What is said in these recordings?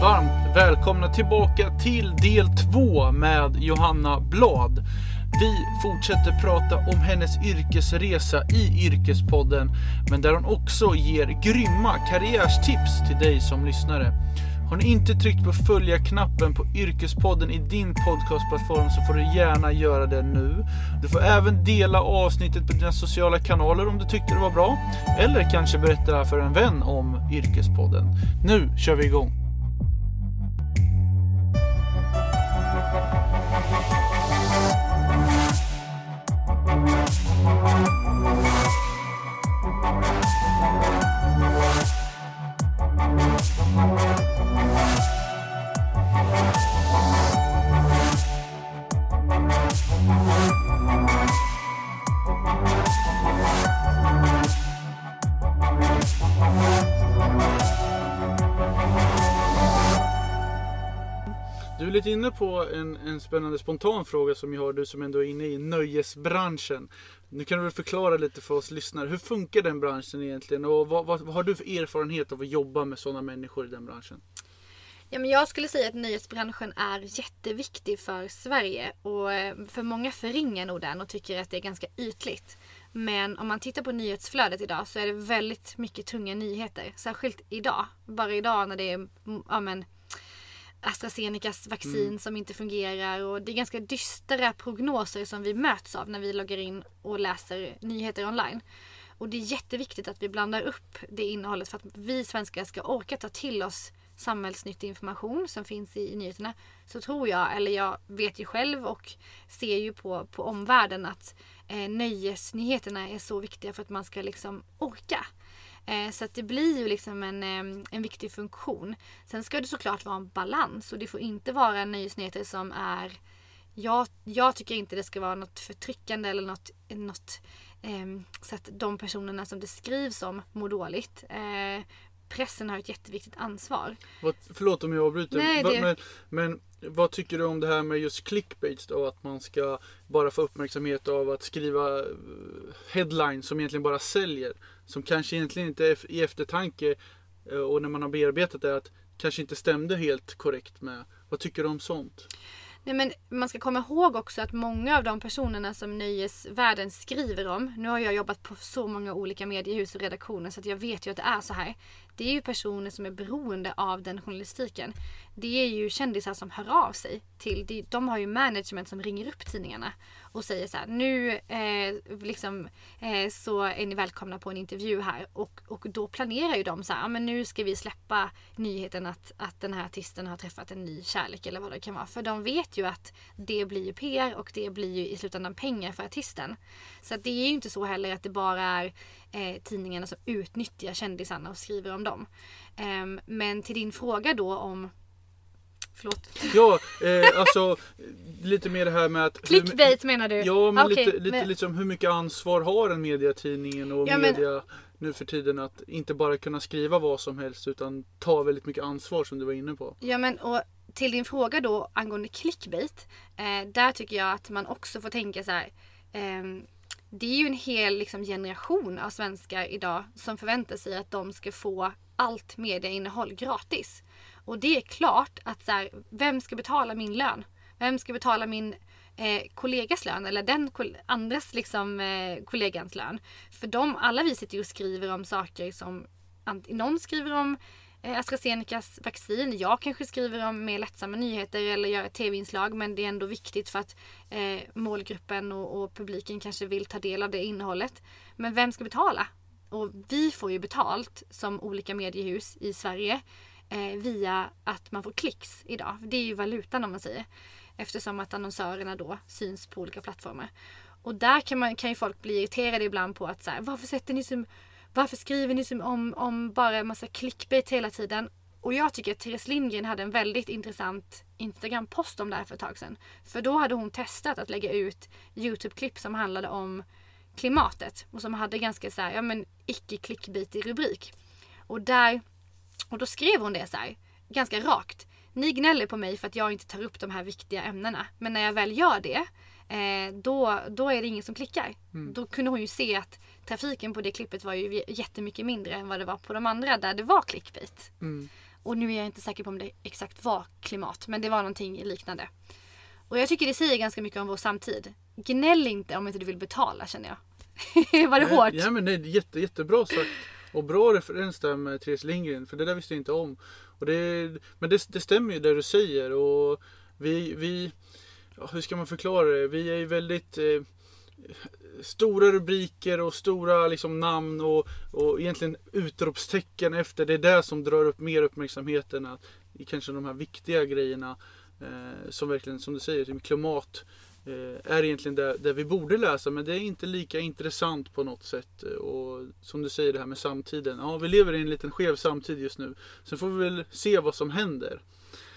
varmt välkomna tillbaka till del två med Johanna Blad. Vi fortsätter prata om hennes yrkesresa i Yrkespodden, men där hon också ger grymma karriärstips till dig som lyssnare. Har ni inte tryckt på följa-knappen på Yrkespodden i din podcastplattform så får du gärna göra det nu. Du får även dela avsnittet på dina sociala kanaler om du tyckte det var bra. Eller kanske berätta för en vän om Yrkespodden. Nu kör vi igång! Blivit inne på en, en spännande spontan fråga som jag har, du som ändå är inne i nöjesbranschen. Nu kan du väl förklara lite för oss lyssnare. Hur funkar den branschen egentligen och vad, vad, vad har du för erfarenhet av att jobba med sådana människor i den branschen? Ja, men jag skulle säga att nöjesbranschen är jätteviktig för Sverige och eh, för många förringar nog den och tycker att det är ganska ytligt. Men om man tittar på nyhetsflödet idag så är det väldigt mycket tunga nyheter. Särskilt idag. Bara idag när det är mm, ja, men, AstraZenecas vaccin mm. som inte fungerar och det är ganska dystra prognoser som vi möts av när vi loggar in och läser nyheter online. Och det är jätteviktigt att vi blandar upp det innehållet för att vi svenskar ska orka ta till oss samhällsnyttig information som finns i, i nyheterna. Så tror jag, eller jag vet ju själv och ser ju på, på omvärlden att eh, nöjesnyheterna är så viktiga för att man ska liksom orka. Eh, så att det blir ju liksom en, en viktig funktion. Sen ska det såklart vara en balans och det får inte vara nöjesnyheter som är jag, jag tycker inte det ska vara något förtryckande eller något, något så att de personerna som det skrivs om mår dåligt. Eh, pressen har ett jätteviktigt ansvar. Vad, förlåt om jag avbryter. Nej, det... men, men vad tycker du om det här med just clickbait då? Att man ska bara få uppmärksamhet av att skriva eh, headlines som egentligen bara säljer. Som kanske egentligen inte i eftertanke eh, och när man har bearbetat det att kanske inte stämde helt korrekt med. Vad tycker du om sånt? Nej, men man ska komma ihåg också att många av de personerna som nöjesvärlden skriver om. Nu har jag jobbat på så många olika mediehus och redaktioner så att jag vet ju att det är så här. Det är ju personer som är beroende av den journalistiken. Det är ju kändisar som hör av sig till. De har ju management som ringer upp tidningarna och säger så här, nu eh, liksom, eh, så är ni välkomna på en intervju här. Och, och då planerar ju de så här, men nu ska vi släppa nyheten att, att den här artisten har träffat en ny kärlek eller vad det kan vara. För de vet ju att det blir ju PR och det blir ju i slutändan pengar för artisten. Så det är ju inte så heller att det bara är eh, tidningarna som utnyttjar kändisarna och skriver om dem. Eh, men till din fråga då om Förlåt. Ja, eh, alltså lite mer det här med att... Clickbait menar du? Ja, men okay, lite, lite men... liksom hur mycket ansvar har en mediatidningen och ja, media men... nu för tiden att inte bara kunna skriva vad som helst utan ta väldigt mycket ansvar som du var inne på. Ja, men och till din fråga då angående clickbait. Eh, där tycker jag att man också får tänka så här. Eh, det är ju en hel liksom, generation av svenskar idag som förväntar sig att de ska få allt mediainnehåll gratis. Och det är klart att så här, vem ska betala min lön? Vem ska betala min eh, kollegas lön eller den andras liksom, eh, kollegans lön? För de, alla vi sitter ju och skriver om saker som någon skriver om eh, AstraZenecas vaccin. Jag kanske skriver om mer lättsamma nyheter eller gör ett tv-inslag men det är ändå viktigt för att eh, målgruppen och, och, publiken kanske vill ta del av det innehållet. Men vem ska betala? Och vi får ju betalt som olika mediehus i Sverige Eh, via att man får klicks idag. Det är ju valutan om man säger. Eftersom att annonsörerna då syns på olika plattformar. Och där kan, man, kan ju folk bli irriterade ibland på att så här, varför sätter ni som, varför skriver ni som om, om bara en massa clickbait hela tiden? Och jag tycker att Therese Lindgren hade en väldigt intressant Instagram-post om det här för ett tag sedan. För då hade hon testat att lägga ut YouTube-klipp som handlade om klimatet och som hade ganska så här, ja men icke clickbait rubrik. Och där och då skrev hon det så här, ganska rakt. Ni gnäller på mig för att jag inte tar upp de här viktiga ämnena. Men när jag väl gör det, eh, då, då är det ingen som klickar. Mm. Då kunde hon ju se att trafiken på det klippet var ju jättemycket mindre än vad det var på de andra där det var clickbait. Mm. Och nu är jag inte säker på om det exakt var klimat, men det var någonting liknande. Och jag tycker det säger ganska mycket om vår samtid. Gnäll inte om inte du vill betala känner jag. var det hårt? Ja men det är jätte, jättebra sagt. Och bra referens där med Therese Lindgren. För det där visste jag inte om. Och det, men det, det stämmer ju det du säger. Och vi, vi ja, hur ska man förklara det? Vi är ju väldigt eh, stora rubriker och stora liksom, namn och, och egentligen utropstecken efter. Det är det som drar upp mer uppmärksamheten. Att, kanske de här viktiga grejerna. Eh, som verkligen, som du säger, typ klimat är egentligen det, det vi borde läsa men det är inte lika intressant på något sätt. Och som du säger det här med samtiden. Ja, vi lever i en liten skev samtid just nu. Sen får vi väl se vad som händer.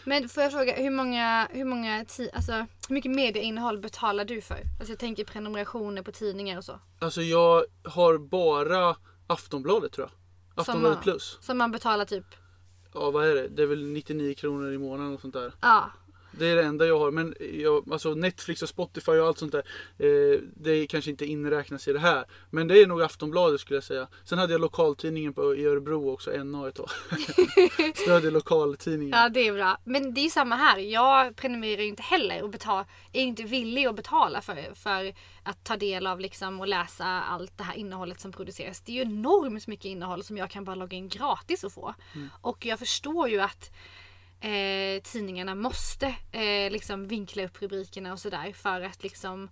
Men får jag fråga, hur många, hur många ti- alltså, hur mycket medieinnehåll betalar du för? Alltså jag tänker prenumerationer på tidningar och så. Alltså jag har bara Aftonbladet tror jag. Aftonbladet Som- plus. Som man betalar typ, Ja vad är det? Det är väl 99 kronor i månaden och sånt där. ja. Det är det enda jag har. Men jag, alltså Netflix och Spotify och allt sånt där. Eh, det kanske inte inräknas i det här. Men det är nog Aftonbladet skulle jag säga. Sen hade jag lokaltidningen på, i Örebro också, NA ett tag. Stödjer lokaltidningen. Ja det är bra. Men det är ju samma här. Jag prenumererar ju inte heller och betal, är inte villig att betala för, för att ta del av liksom och läsa allt det här innehållet som produceras. Det är ju enormt mycket innehåll som jag kan bara logga in gratis och få. Och jag förstår ju att eh, tidningarna måste eh, liksom vinkla upp rubrikerna och sådär för att liksom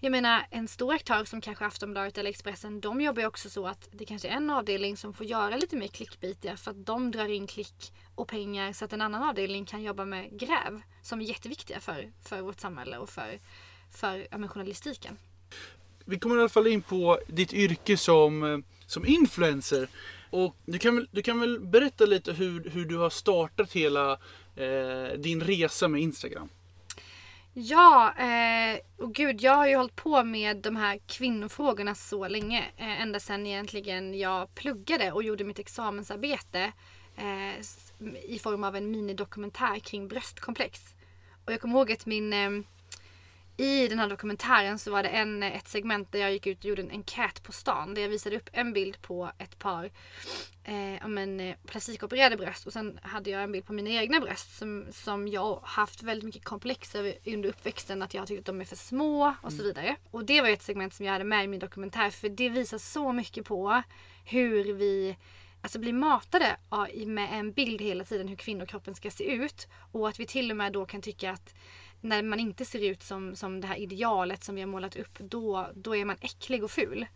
jag menar en stor aktör som kanske Aftonbladet eller Expressen de jobbar ju också så att det kanske är en avdelning som får göra lite mer klickbitiga för att de drar in klick och pengar så att en annan avdelning kan jobba med gräv som är jätteviktiga för, för vårt samhälle och för, för ja, men journalistiken. Vi kommer i alla fall in på ditt yrke som, eh, som influencer. Och du kan väl, du kan väl berätta lite hur, hur du har startat hela eh, din resa med Instagram? Ja, eh, och gud jag har ju hållit på med de här kvinnofrågorna så länge. Eh, ända sedan egentligen jag pluggade och gjorde mitt examensarbete eh, i form av en minidokumentär kring bröstkomplex. Och jag kommer ihåg att min eh, i den här dokumentären så var det en, ett segment där jag gick ut och gjorde en enkät på stan. Där jag visade upp en bild på ett par eh, ja, men, eh, plastikopererade bröst. Och sen hade jag en bild på mina egna bröst som, som jag haft väldigt mycket komplex över under uppväxten. Att jag tyckte att de är för små och så vidare. Och det var ett segment som jag hade med i min dokumentär. För det visar så mycket på hur vi alltså blir matade med en bild hela tiden hur kvinnokroppen ska se ut. Och att vi till och med då kan tycka att när man inte ser ut som, som det här idealet som vi har målat upp, då, då är man äcklig och ful.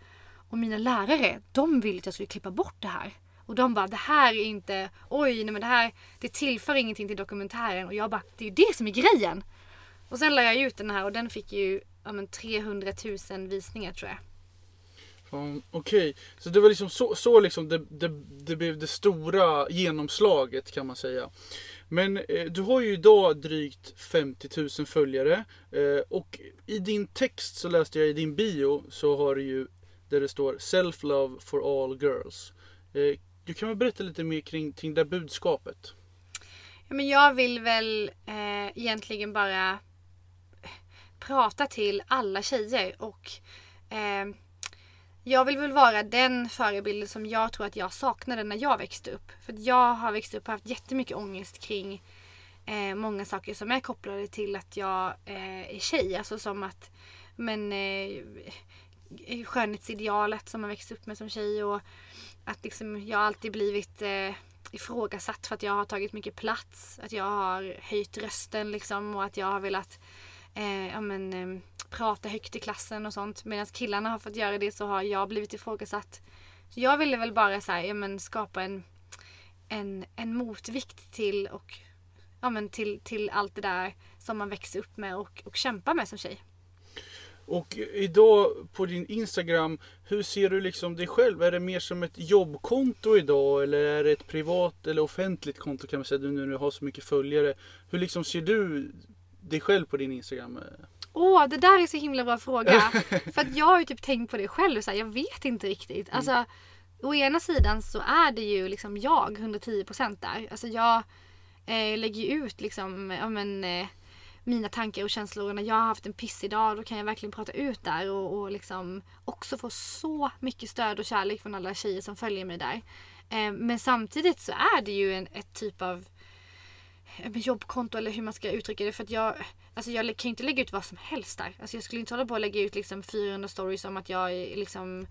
Och mina lärare, de ville att jag skulle klippa bort det här. Och de bara, det här är inte, oj, nej men det här, det tillför ingenting till dokumentären. Och jag bara, det är ju det som är grejen. Och sen la jag ut den här och den fick ju ja, men 300 000 visningar tror jag. Um, Okej, så det var liksom så, så liksom det, det, det blev det stora genomslaget kan man säga. Men eh, du har ju idag drygt 50 000 följare. Eh, och i din text så läste jag i din bio så har du ju där det står Self-love for all girls. Eh, du kan väl berätta lite mer kring, kring det budskapet? Ja, men jag vill väl eh, egentligen bara prata till alla tjejer och eh, jag vill väl vara den förebilden som jag tror att jag saknade när jag växte upp. För att jag har växt upp och haft jättemycket ångest kring eh, många saker som är kopplade till att jag eh, är tjej. Alltså som att men, eh, skönhetsidealet som man växte upp med som tjej och att liksom, jag alltid blivit eh, ifrågasatt för att jag har tagit mycket plats. Att jag har höjt rösten liksom och att jag har velat eh, ja, men, eh, prata högt i klassen och sånt. Medan killarna har fått göra det så har jag blivit ifrågasatt. Så jag ville väl bara så här, ja, men, skapa en, en, en motvikt till, och, ja, men, till, till allt det där som man växer upp med och, och kämpar med som tjej. Och idag på din Instagram, hur ser du liksom dig själv? Är det mer som ett jobbkonto idag eller är det ett privat eller offentligt konto kan man säga nu när du har så mycket följare? Hur liksom ser du dig själv på din Instagram? Åh, det där är så himla bra fråga. För att jag har ju typ tänkt på det själv. Så här, jag vet inte riktigt. Alltså, å ena sidan så är det ju liksom jag 110% där. Alltså jag eh, lägger ju ut liksom, ja men, eh, mina tankar och känslor. Och när jag har haft en pissig dag då kan jag verkligen prata ut där. Och, och liksom också få så mycket stöd och kärlek från alla tjejer som följer mig där. Eh, men samtidigt så är det ju en ett typ av jobbkonto eller hur man ska uttrycka det. För att jag, alltså jag kan inte lägga ut vad som helst där. Alltså jag skulle inte hålla på att lägga ut liksom 400 stories om att jag är liksom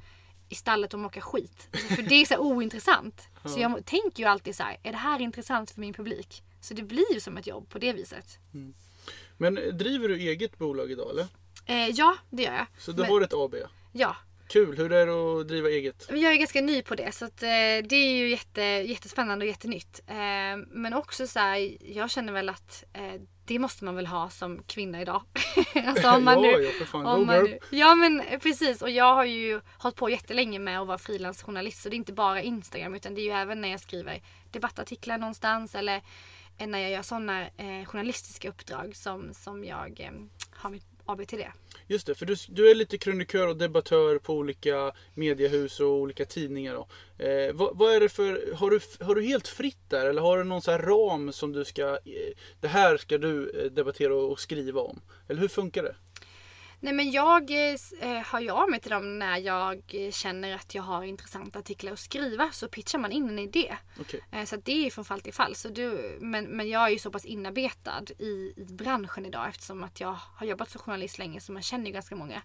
i stallet och mockar skit. För det är så ointressant. Så jag tänker ju alltid så här, är det här intressant för min publik? Så det blir ju som ett jobb på det viset. Men driver du eget bolag idag eller? Eh, ja, det gör jag. Så du Men- har ett AB? Ja, Kul, hur är det att driva eget? Jag är ganska ny på det så att, eh, det är ju jätte, jättespännande och jättenytt. Eh, men också så här, jag känner väl att eh, det måste man väl ha som kvinna idag. alltså om man ja, nu, ja, för fan. om man nu, ja men eh, precis och jag har ju hållit på jättelänge med att vara frilansjournalist så det är inte bara Instagram utan det är ju även när jag skriver debattartiklar någonstans eller när jag gör sådana eh, journalistiska uppdrag som, som jag eh, har mitt ABTD. Just det, för du, du är lite krönikör och debattör på olika mediehus och olika tidningar. Då. Eh, vad, vad är det för, har du, har du helt fritt där eller har du någon så här ram som du ska, eh, det här ska du eh, debattera och skriva om? Eller hur funkar det? Nej men jag eh, hör ju av mig till dem när jag känner att jag har intressanta artiklar att skriva så pitchar man in en idé. Okej. Eh, så det är ju från fall till fall. Så du, men, men jag är ju så pass inarbetad i, i branschen idag eftersom att jag har jobbat som journalist länge så man känner ju ganska många.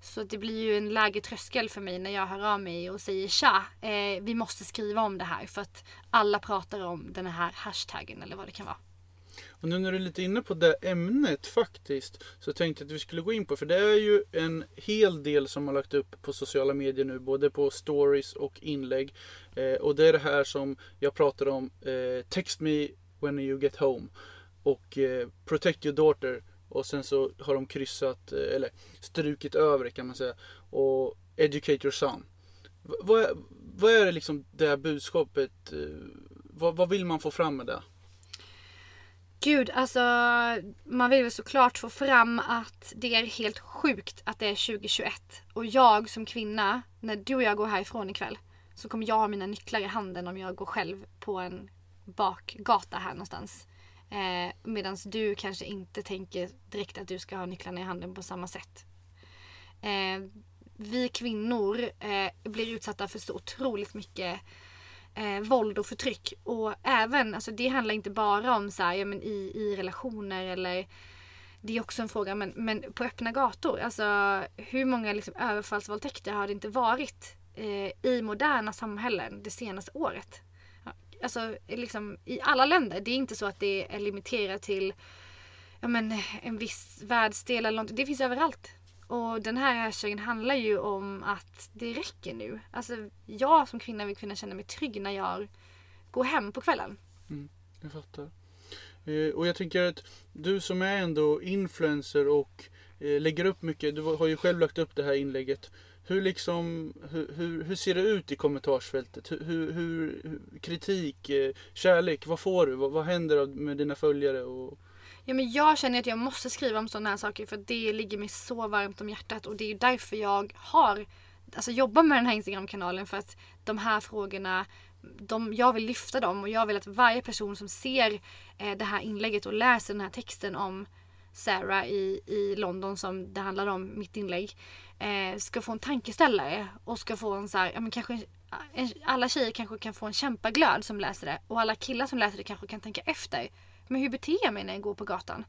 Så det blir ju en lägre tröskel för mig när jag hör av mig och säger tja, eh, vi måste skriva om det här för att alla pratar om den här hashtaggen eller vad det kan vara. Och nu när du är lite inne på det ämnet faktiskt så tänkte jag att vi skulle gå in på för det är ju en hel del som har lagt upp på sociala medier nu både på stories och inlägg. Eh, och det är det här som jag pratade om eh, Text me when you get home och eh, Protect your daughter och sen så har de kryssat eh, eller strukit över det kan man säga och Educate your son. V- vad, är, vad är det liksom det här budskapet? Eh, vad, vad vill man få fram med det? Gud, alltså man vill väl såklart få fram att det är helt sjukt att det är 2021. Och jag som kvinna, när du och jag går härifrån ikväll så kommer jag ha mina nycklar i handen om jag går själv på en bakgata här någonstans. Eh, Medan du kanske inte tänker direkt att du ska ha nycklarna i handen på samma sätt. Eh, vi kvinnor eh, blir utsatta för så otroligt mycket eh, våld och förtryck. Och även, alltså det handlar inte bara om så här, ja, men i, i relationer eller det är också en fråga, men, men på öppna gator. Alltså hur många liksom, överfallsvåldtäkter har det inte varit eh, i moderna samhällen det senaste året? Alltså liksom, i alla länder. Det är inte så att det är limiterat till ja, men, en viss världsdel eller något. Det finns överallt. Och den här hashtaggen handlar ju om att det räcker nu. Alltså jag som kvinna vill kunna känna mig trygg när jag går hem på kvällen. Mm, jag fattar. Eh, och jag tänker att du som är ändå influencer och eh, lägger upp mycket. Du har ju själv lagt upp det här inlägget. Hur, liksom, hur, hur, hur ser det ut i kommentarsfältet? Hur, hur, hur, hur- kritik, eh, kärlek, vad får du? Vad, vad händer med dina följare? Och, Ja, men jag känner att jag måste skriva om sådana här saker för det ligger mig så varmt om hjärtat och det är därför jag har alltså jobbar med den här Instagram-kanalen för att de här frågorna de, jag vill lyfta dem och jag vill att varje person som ser eh, det här inlägget och läser den här texten om Sarah i, i London som det handlar om, mitt inlägg, eh, ska få en tankeställare och ska få en så här, ja men kanske en, alla tjejer kanske kan få en kämpaglöd som läser det och alla killar som läser det kanske kan tänka efter. Men hur beter jag mig när jag går på gatan?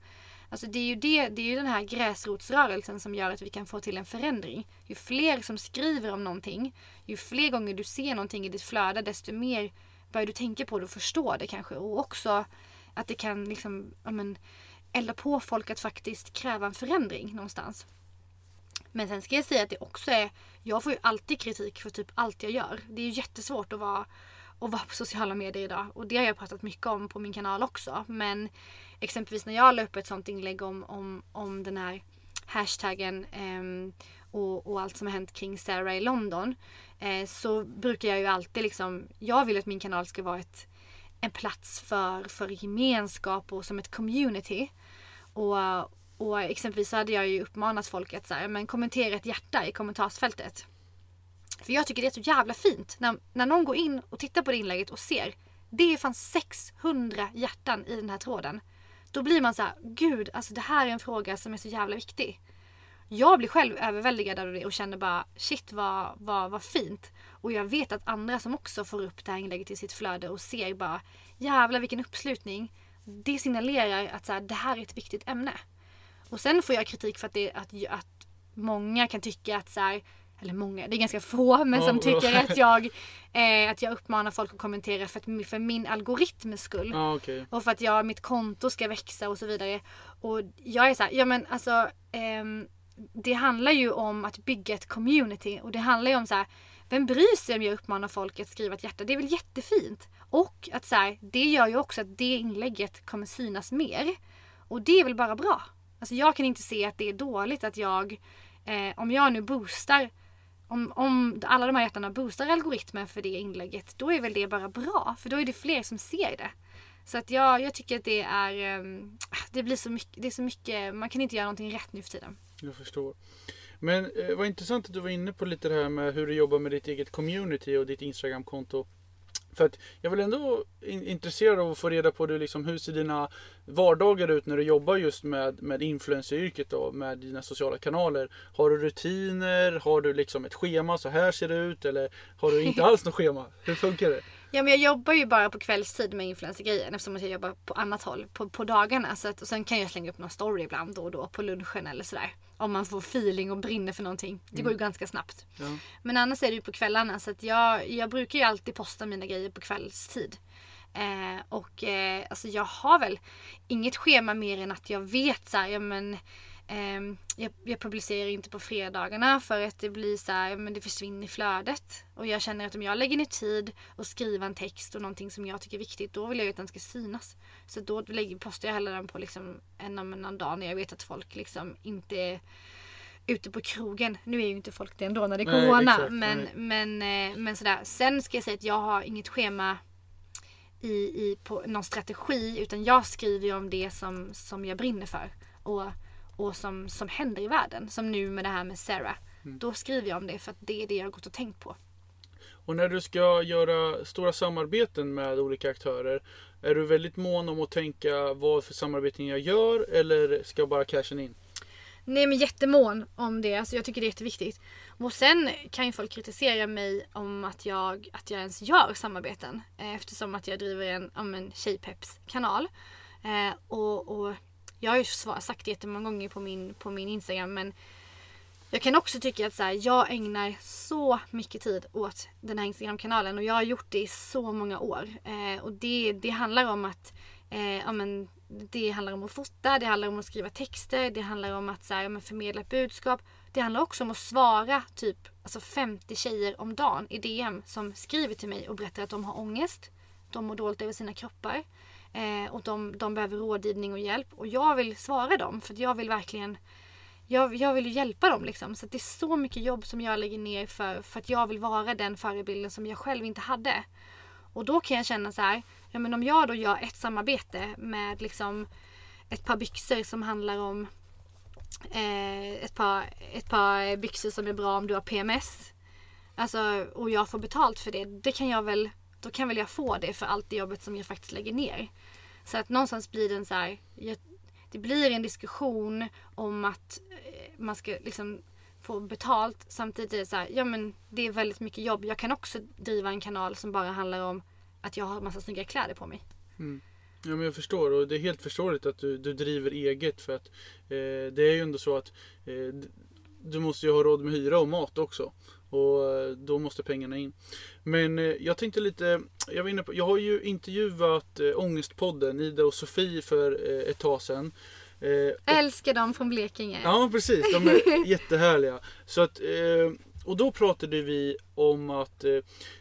Alltså det är ju, det, det är ju den här gräsrotsrörelsen som gör att vi kan få till en förändring. Ju fler som skriver om någonting, ju fler gånger du ser någonting i ditt flöde, desto mer börjar du tänka på det och förstå det kanske. Och också att det kan liksom, ja men, elda på folk att faktiskt kräva en förändring någonstans. Men sen ska jag säga att det också är, jag får ju alltid kritik för typ allt jag gör. Det är ju jättesvårt att vara, och vara på sociala medier idag. Och det har jag pratat mycket om på min kanal också. Men exempelvis när jag la upp ett sånt inlägg om, om, om den här hashtaggen eh, och, och allt som har hänt kring Sarah i London. Eh, så brukar jag ju alltid liksom, jag vill att min kanal ska vara ett, en plats för, för gemenskap och som ett community. Och, och exempelvis så hade jag ju uppmanat folk att så här, men kommentera ett hjärta i kommentarsfältet. För jag tycker det är så jävla fint när, när någon går in och tittar på det inlägget och ser det är fan 600 hjärtan i den här tråden. Då blir man så här, gud, alltså det här är en fråga som är så jävla viktig. jag blir själv överväldigad av det och känner bara shit vad, vad, vad fint. Och jag vet att andra som också får upp det här inlägget i sitt flöde och ser bara jävlar vilken uppslutning. Det signalerar att så här, det här är ett viktigt ämne. Och sen får jag kritik för att, det, att, att många kan tycka att så här, eller många, det är ganska få, men som tycker att jag, eh, att jag uppmanar folk att kommentera för, att, för min algoritms skull. Ja, okej. Och för att jag, mitt konto ska växa och så vidare. Och jag är så här, ja men alltså ehm, det handlar ju om att bygga ett community och det handlar ju om så här, vem bryr sig om jag uppmanar folk att skriva ett hjärta? Det är väl jättefint. Och att så här, det gör ju också att det inlägget kommer synas mer. Och det är väl bara bra. Alltså jag kan inte se att det är dåligt att jag, eh, om jag nu boostar om, om alla de här hjärtarna boostar algoritmen för det inlägget, då är väl det bara bra. För då är det fler som ser det. Så att jag, jag tycker att det är, ehm, det blir så mycket, det är så mycket, man kan inte göra någonting rätt nu för tiden. Jag förstår. Men eh, vad intressant att du var inne på lite det här med hur du jobbar med ditt eget community och ditt Instagram-konto. För att jag vill ändå in, intresserad av att få reda på det, liksom, hur ser dina vardagar ut när du jobbar just med, med influenceryrket då, med dina sociala kanaler. Har du rutiner? Har du liksom ett schema? Så här ser det ut. Eller har du inte alls något schema? Hur funkar det? Ja men jag jobbar ju bara på kvällstid med influencergrejen eftersom att jag jobbar på annat håll på, på dagarna. Så att, och sen kan jag slänga upp någon story ibland då och då på lunchen eller sådär. Om man får feeling och brinner för någonting. Det går ju ganska snabbt. Ja. Men annars är det ju på kvällarna så att jag, jag brukar ju alltid posta mina grejer på kvällstid. Eh, och eh, alltså jag har väl inget schema mer än att jag vet så här, ja men jag, jag publicerar inte på fredagarna för att det blir så här, men det försvinner i flödet. Och jag känner att om jag lägger ner tid och skriver en text och någonting som jag tycker är viktigt, då vill jag ju att den ska synas. Så då lägger, postar jag hellre den på liksom en om en dag när jag vet att folk liksom inte är ute på krogen. Nu är ju inte folk det ändå när det är corona. exakt, men, nej. men, eh, men sådär. Sen ska jag säga att jag har inget schema i, i på någon strategi utan jag skriver ju om det som, som jag brinner för. Och, och som, som händer i världen. Som nu med det här med Sarah. Mm. Då skriver jag om det för att det är det jag har gått och tänkt på. Och när du ska göra stora samarbeten med olika aktörer. Är du väldigt mån om att tänka vad för samarbeten jag gör eller ska jag bara casha in? Nej men jättemån om det. Alltså jag tycker det är jätteviktigt. Och sen kan ju folk kritisera mig om att jag, att jag ens gör samarbeten. Eh, Eftersom att jag driver en, om en tjejpeps kanal. Eh, och, och jag har ju sagt det jättemånga gånger på min, på min Instagram men jag kan också tycka att så här, jag ägnar så mycket tid åt den här Instagram-kanalen och jag har gjort det i så många år. Eh, och det, det handlar om att eh, ja, men, det handlar om att fota, det handlar om att skriva texter, det handlar om att så här, men, förmedla ett budskap. Det handlar också om att svara typ alltså 50 tjejer om dagen i DM som skriver till mig och berättar att de har ångest. De mår dåligt över sina kroppar. Eh, och de, de behöver rådgivning och hjälp. Och jag vill svara dem för att jag vill verkligen jag, jag vill ju hjälpa dem liksom. Så att det är så mycket jobb som jag lägger ner för, för att jag vill vara den förebilden som jag själv inte hade. Och då kan jag känna så här, ja men om jag då gör ett samarbete med liksom ett par byxor som handlar om eh, ett, par, ett par byxor som är bra om du har PMS. Alltså, och jag får betalt för det. Det kan jag väl, då kan väl jag få det för allt det jobbet som jag faktiskt lägger ner. Så att någonstans blir den så här, jag, det blir en diskussion om att eh, man ska liksom få betalt. Samtidigt är det så här, ja men det är väldigt mycket jobb. Jag kan också driva en kanal som bara handlar om att jag har massa snygga kläder på mig. Mm. Ja men jag förstår och det är helt förståeligt att du, du driver eget för att eh, det är ju ändå så att eh, du måste ju ha råd med hyra och mat också. Och eh, då måste pengarna in. Men eh, jag tänkte lite, jag var inne på, jag har ju intervjuat eh, Ångestpodden, Ida och Sofie för ett tag sedan. Eh, Älskar dem från Blekinge. Ja precis, de är jättehärliga. Så att, och då pratade vi om att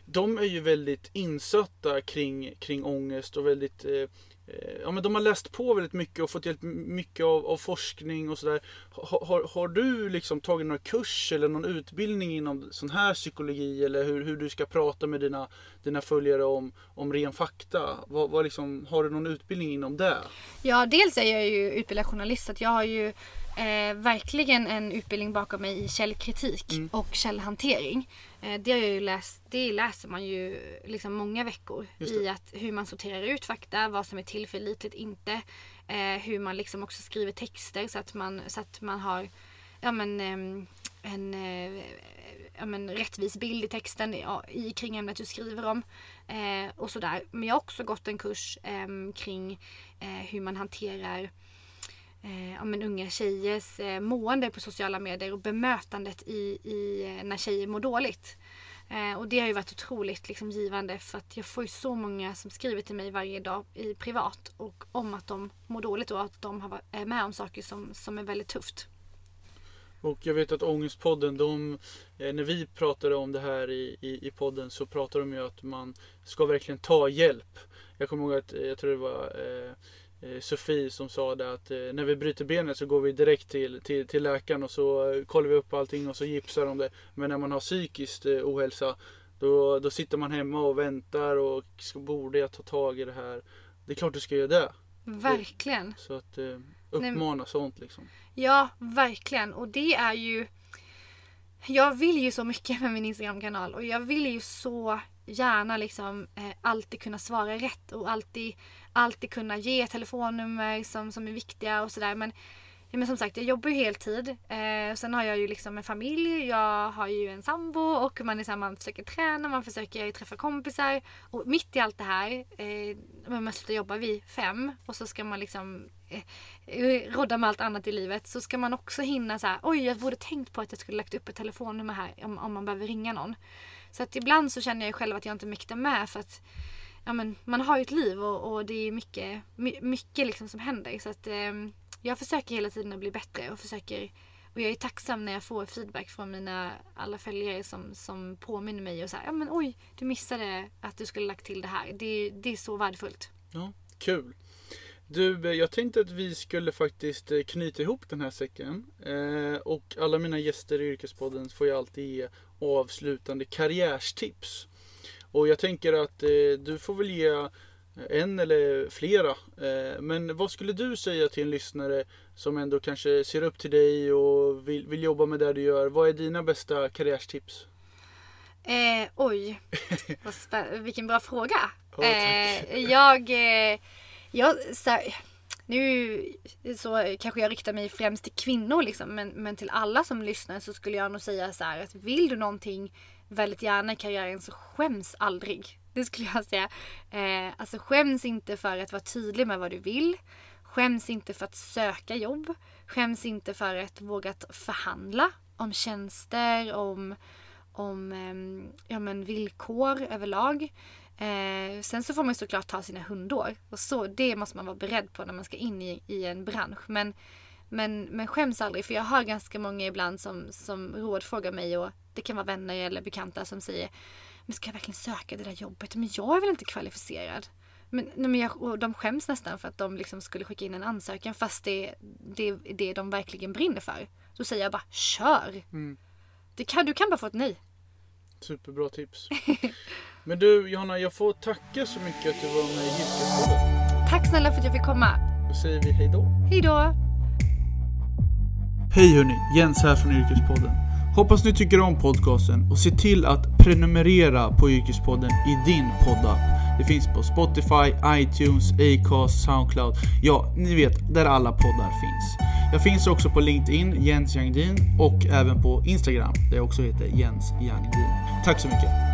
de är ju väldigt insatta kring, kring ångest och väldigt Ja, men de har läst på väldigt mycket och fått hjälp mycket av, av forskning och sådär. Har, har, har du liksom tagit någon kurs eller någon utbildning inom sån här psykologi eller hur, hur du ska prata med dina, dina följare om, om ren fakta? Vad, vad liksom, har du någon utbildning inom det? Ja, dels är jag ju utbildad journalist så jag har ju eh, verkligen en utbildning bakom mig i källkritik Mm. och källhantering. Eh, det har jag ju läst, det läser man ju liksom många veckor i att hur man sorterar ut fakta, vad som är tillförlitligt, inte. Eh, hur man liksom också skriver texter så att man, så att man har ja, men, ehm, en eh, ja, men, rättvis bild i texten ja, i kring ämnet du skriver om. Eh, och sådär. Men jag har också gått en kurs eh, kring eh, hur man hanterar eh, ja, men unga tjejers eh, mående på sociala medier och bemötandet i, i, eh, när tjejer mår dåligt. Eh, och det har ju varit otroligt liksom, givande för att jag får ju så många som skriver till mig varje dag i privat och om att de mår dåligt och att de har, är med om saker som, som är väldigt tufft. Och jag vet att Ångestpodden, de, eh, när vi pratade om det här i, i, i podden så pratade de ju att man ska verkligen ta hjälp. Jag kommer ihåg att, eh, jag tror det var eh, Sofie som sa det att eh, när vi bryter benet så går vi direkt till, till, till läkaren och så eh, kollar vi upp allting och så gipsar de det. Men när man har psykiskt ohälsa då, då sitter man hemma och väntar och borde jag ta tag i det här? Det är klart du ska göra det. Verkligen. Så att uppmana Nej, sånt liksom. Ja, verkligen. Och det är ju... Jag vill ju så mycket med min Instagram-kanal och jag vill ju så gärna liksom eh, alltid kunna svara rätt och alltid, alltid kunna ge telefonnummer som, som är viktiga och sådär. Men Ja, men som sagt, jag jobbar ju heltid. Eh, sen har jag ju liksom en familj, jag har ju en sambo och man, är så här, man försöker träna, man försöker träffa kompisar. Och mitt i allt det här, eh, man slutar jobba vid fem och så ska man liksom eh, eh, rodda med allt annat i livet. Så ska man också hinna så här, oj jag borde tänkt på att jag skulle lagt upp ett telefonnummer här om, om man behöver ringa någon. Så att ibland så känner jag själv att jag inte mäktar med för att ja, men, man har ju ett liv och, och det är mycket, mycket liksom som händer. Så att, eh, jag försöker hela tiden att bli bättre och försöker och jag är tacksam när jag får feedback från mina alla följare som, som påminner mig och säger ja men oj, du missade att du skulle lagt till det här. Det, det är så värdefullt. Ja, kul. Du, jag tänkte att vi skulle faktiskt eh, knyta ihop den här säcken. Eh, och alla mina gäster i Yrkespodden får jag alltid ge avslutande karriärstips. Och jag tänker att eh, du får väl ge en eller flera. Eh, men vad skulle du säga till en lyssnare som ändå kanske ser upp till dig och vill, vill jobba med det du gör? Vad är dina bästa karriärstips? Eh, oj, vilken bra fråga. Ja, eh, jag, eh, jag så, nu så kanske jag riktar mig främst till kvinnor liksom, men, men till alla som lyssnar så skulle jag nog säga så här att vill du någonting väldigt gärna i karriären så skäms aldrig. Det skulle jag säga. Eh, alltså skäms inte för att vara tydlig med vad du vill. Skäms inte för att söka jobb. Skäms inte för att våga förhandla om tjänster, om, om eh, ja, men villkor överlag. Eh, sen så får man såklart ta sina hundår. Och så, det måste man vara beredd på när man ska in i, i en bransch. Men, men, men skäms aldrig för jag hör ganska många ibland som, som rådfrågar mig och det kan vara vänner eller bekanta som säger men ska jag verkligen söka det där jobbet? Men jag är väl inte kvalificerad? Men, men jag, och de skäms nästan för att de liksom skulle skicka in en ansökan fast det är det, det de verkligen brinner för. Då säger jag bara kör! Mm. Det kan, du kan bara få ett nej. Superbra tips. men du Johanna, jag får tacka så mycket att du var med i Yrkespodden. Tack snälla för att jag fick komma. Då säger vi hejdå. Hejdå. Hej hörni, Jens här från Yrkespodden. Hoppas ni tycker om podcasten och se till att prenumerera på Yrkespodden i din poddapp. Det finns på Spotify, iTunes, Acast, Soundcloud. Ja, ni vet, där alla poddar finns. Jag finns också på LinkedIn, Jens Jangdin, och även på Instagram, där jag också heter Jens Jangdin. Tack så mycket!